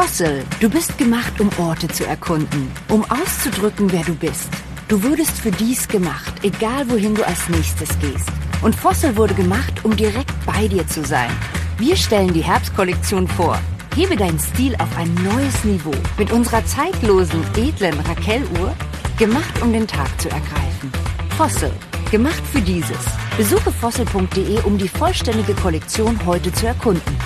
Fossil, du bist gemacht, um Orte zu erkunden, um auszudrücken, wer du bist. Du wurdest für dies gemacht, egal wohin du als nächstes gehst. Und Fossil wurde gemacht, um direkt bei dir zu sein. Wir stellen die Herbstkollektion vor. Hebe deinen Stil auf ein neues Niveau mit unserer zeitlosen, edlen Raquel-Uhr, gemacht, um den Tag zu ergreifen. Fossil, gemacht für dieses. Besuche fossil.de, um die vollständige Kollektion heute zu erkunden.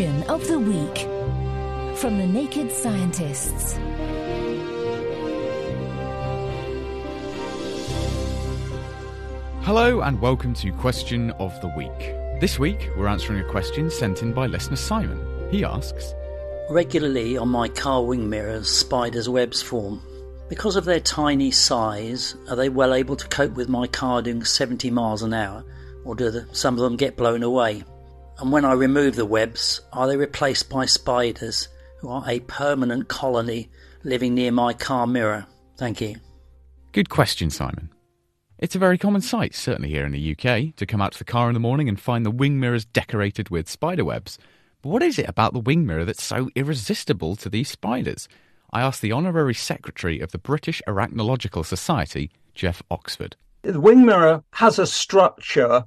Question of the Week from the Naked Scientists. Hello and welcome to Question of the Week. This week we're answering a question sent in by listener Simon. He asks Regularly on my car wing mirrors, spiders' webs form. Because of their tiny size, are they well able to cope with my car doing 70 miles an hour, or do the, some of them get blown away? And when I remove the webs, are they replaced by spiders who are a permanent colony living near my car mirror? Thank you. Good question, Simon. It's a very common sight, certainly here in the UK, to come out to the car in the morning and find the wing mirrors decorated with spider webs. But what is it about the wing mirror that's so irresistible to these spiders? I asked the Honorary Secretary of the British Arachnological Society, Geoff Oxford. The wing mirror has a structure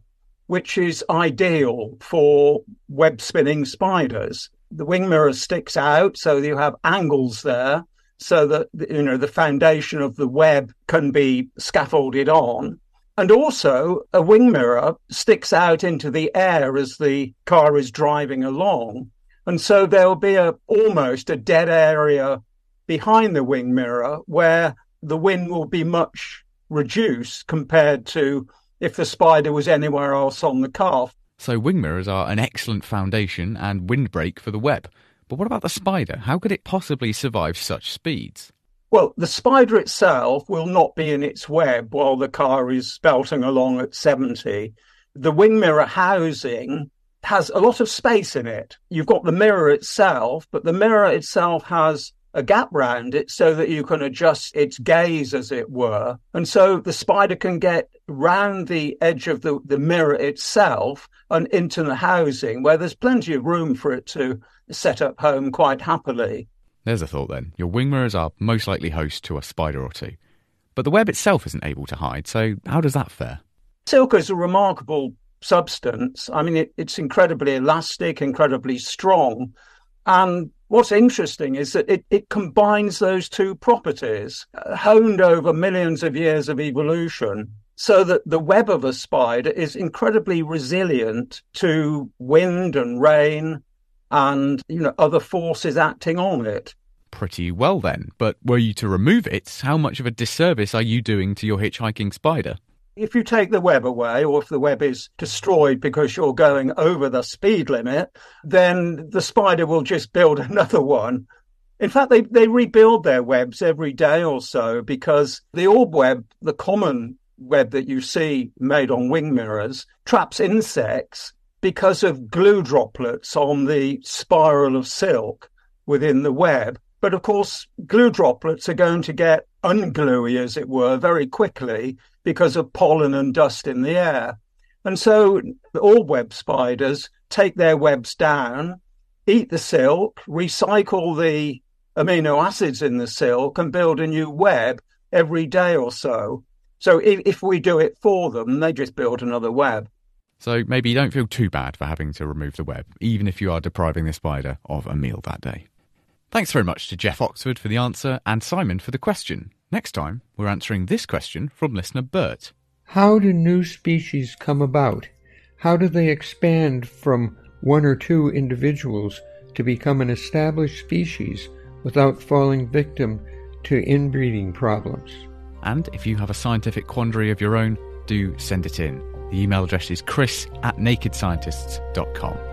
which is ideal for web spinning spiders. The wing mirror sticks out, so you have angles there so that you know the foundation of the web can be scaffolded on. And also, a wing mirror sticks out into the air as the car is driving along. And so there'll be a almost a dead area behind the wing mirror where the wind will be much reduced compared to if the spider was anywhere else on the car. So, wing mirrors are an excellent foundation and windbreak for the web. But what about the spider? How could it possibly survive such speeds? Well, the spider itself will not be in its web while the car is belting along at 70. The wing mirror housing has a lot of space in it. You've got the mirror itself, but the mirror itself has a gap round it so that you can adjust its gaze, as it were. And so the spider can get round the edge of the, the mirror itself and into the housing where there's plenty of room for it to set up home quite happily. There's a thought then. Your wing mirrors are most likely host to a spider or two. But the web itself isn't able to hide, so how does that fare? Silk is a remarkable substance. I mean, it, it's incredibly elastic, incredibly strong. And what's interesting is that it, it combines those two properties, uh, honed over millions of years of evolution, so that the web of a spider is incredibly resilient to wind and rain and you know other forces acting on it. Pretty well then. But were you to remove it, how much of a disservice are you doing to your hitchhiking spider? If you take the web away, or if the web is destroyed because you're going over the speed limit, then the spider will just build another one. In fact, they, they rebuild their webs every day or so because the orb web, the common web that you see made on wing mirrors, traps insects because of glue droplets on the spiral of silk within the web. But of course, glue droplets are going to get ungluey, as it were, very quickly because of pollen and dust in the air. And so all web spiders take their webs down, eat the silk, recycle the amino acids in the silk, and build a new web every day or so. So if, if we do it for them, they just build another web. So maybe you don't feel too bad for having to remove the web, even if you are depriving the spider of a meal that day. Thanks very much to Geoff Oxford for the answer and Simon for the question. Next time, we're answering this question from listener Bert. How do new species come about? How do they expand from one or two individuals to become an established species without falling victim to inbreeding problems? And if you have a scientific quandary of your own, do send it in. The email address is chris at nakedscientists.com.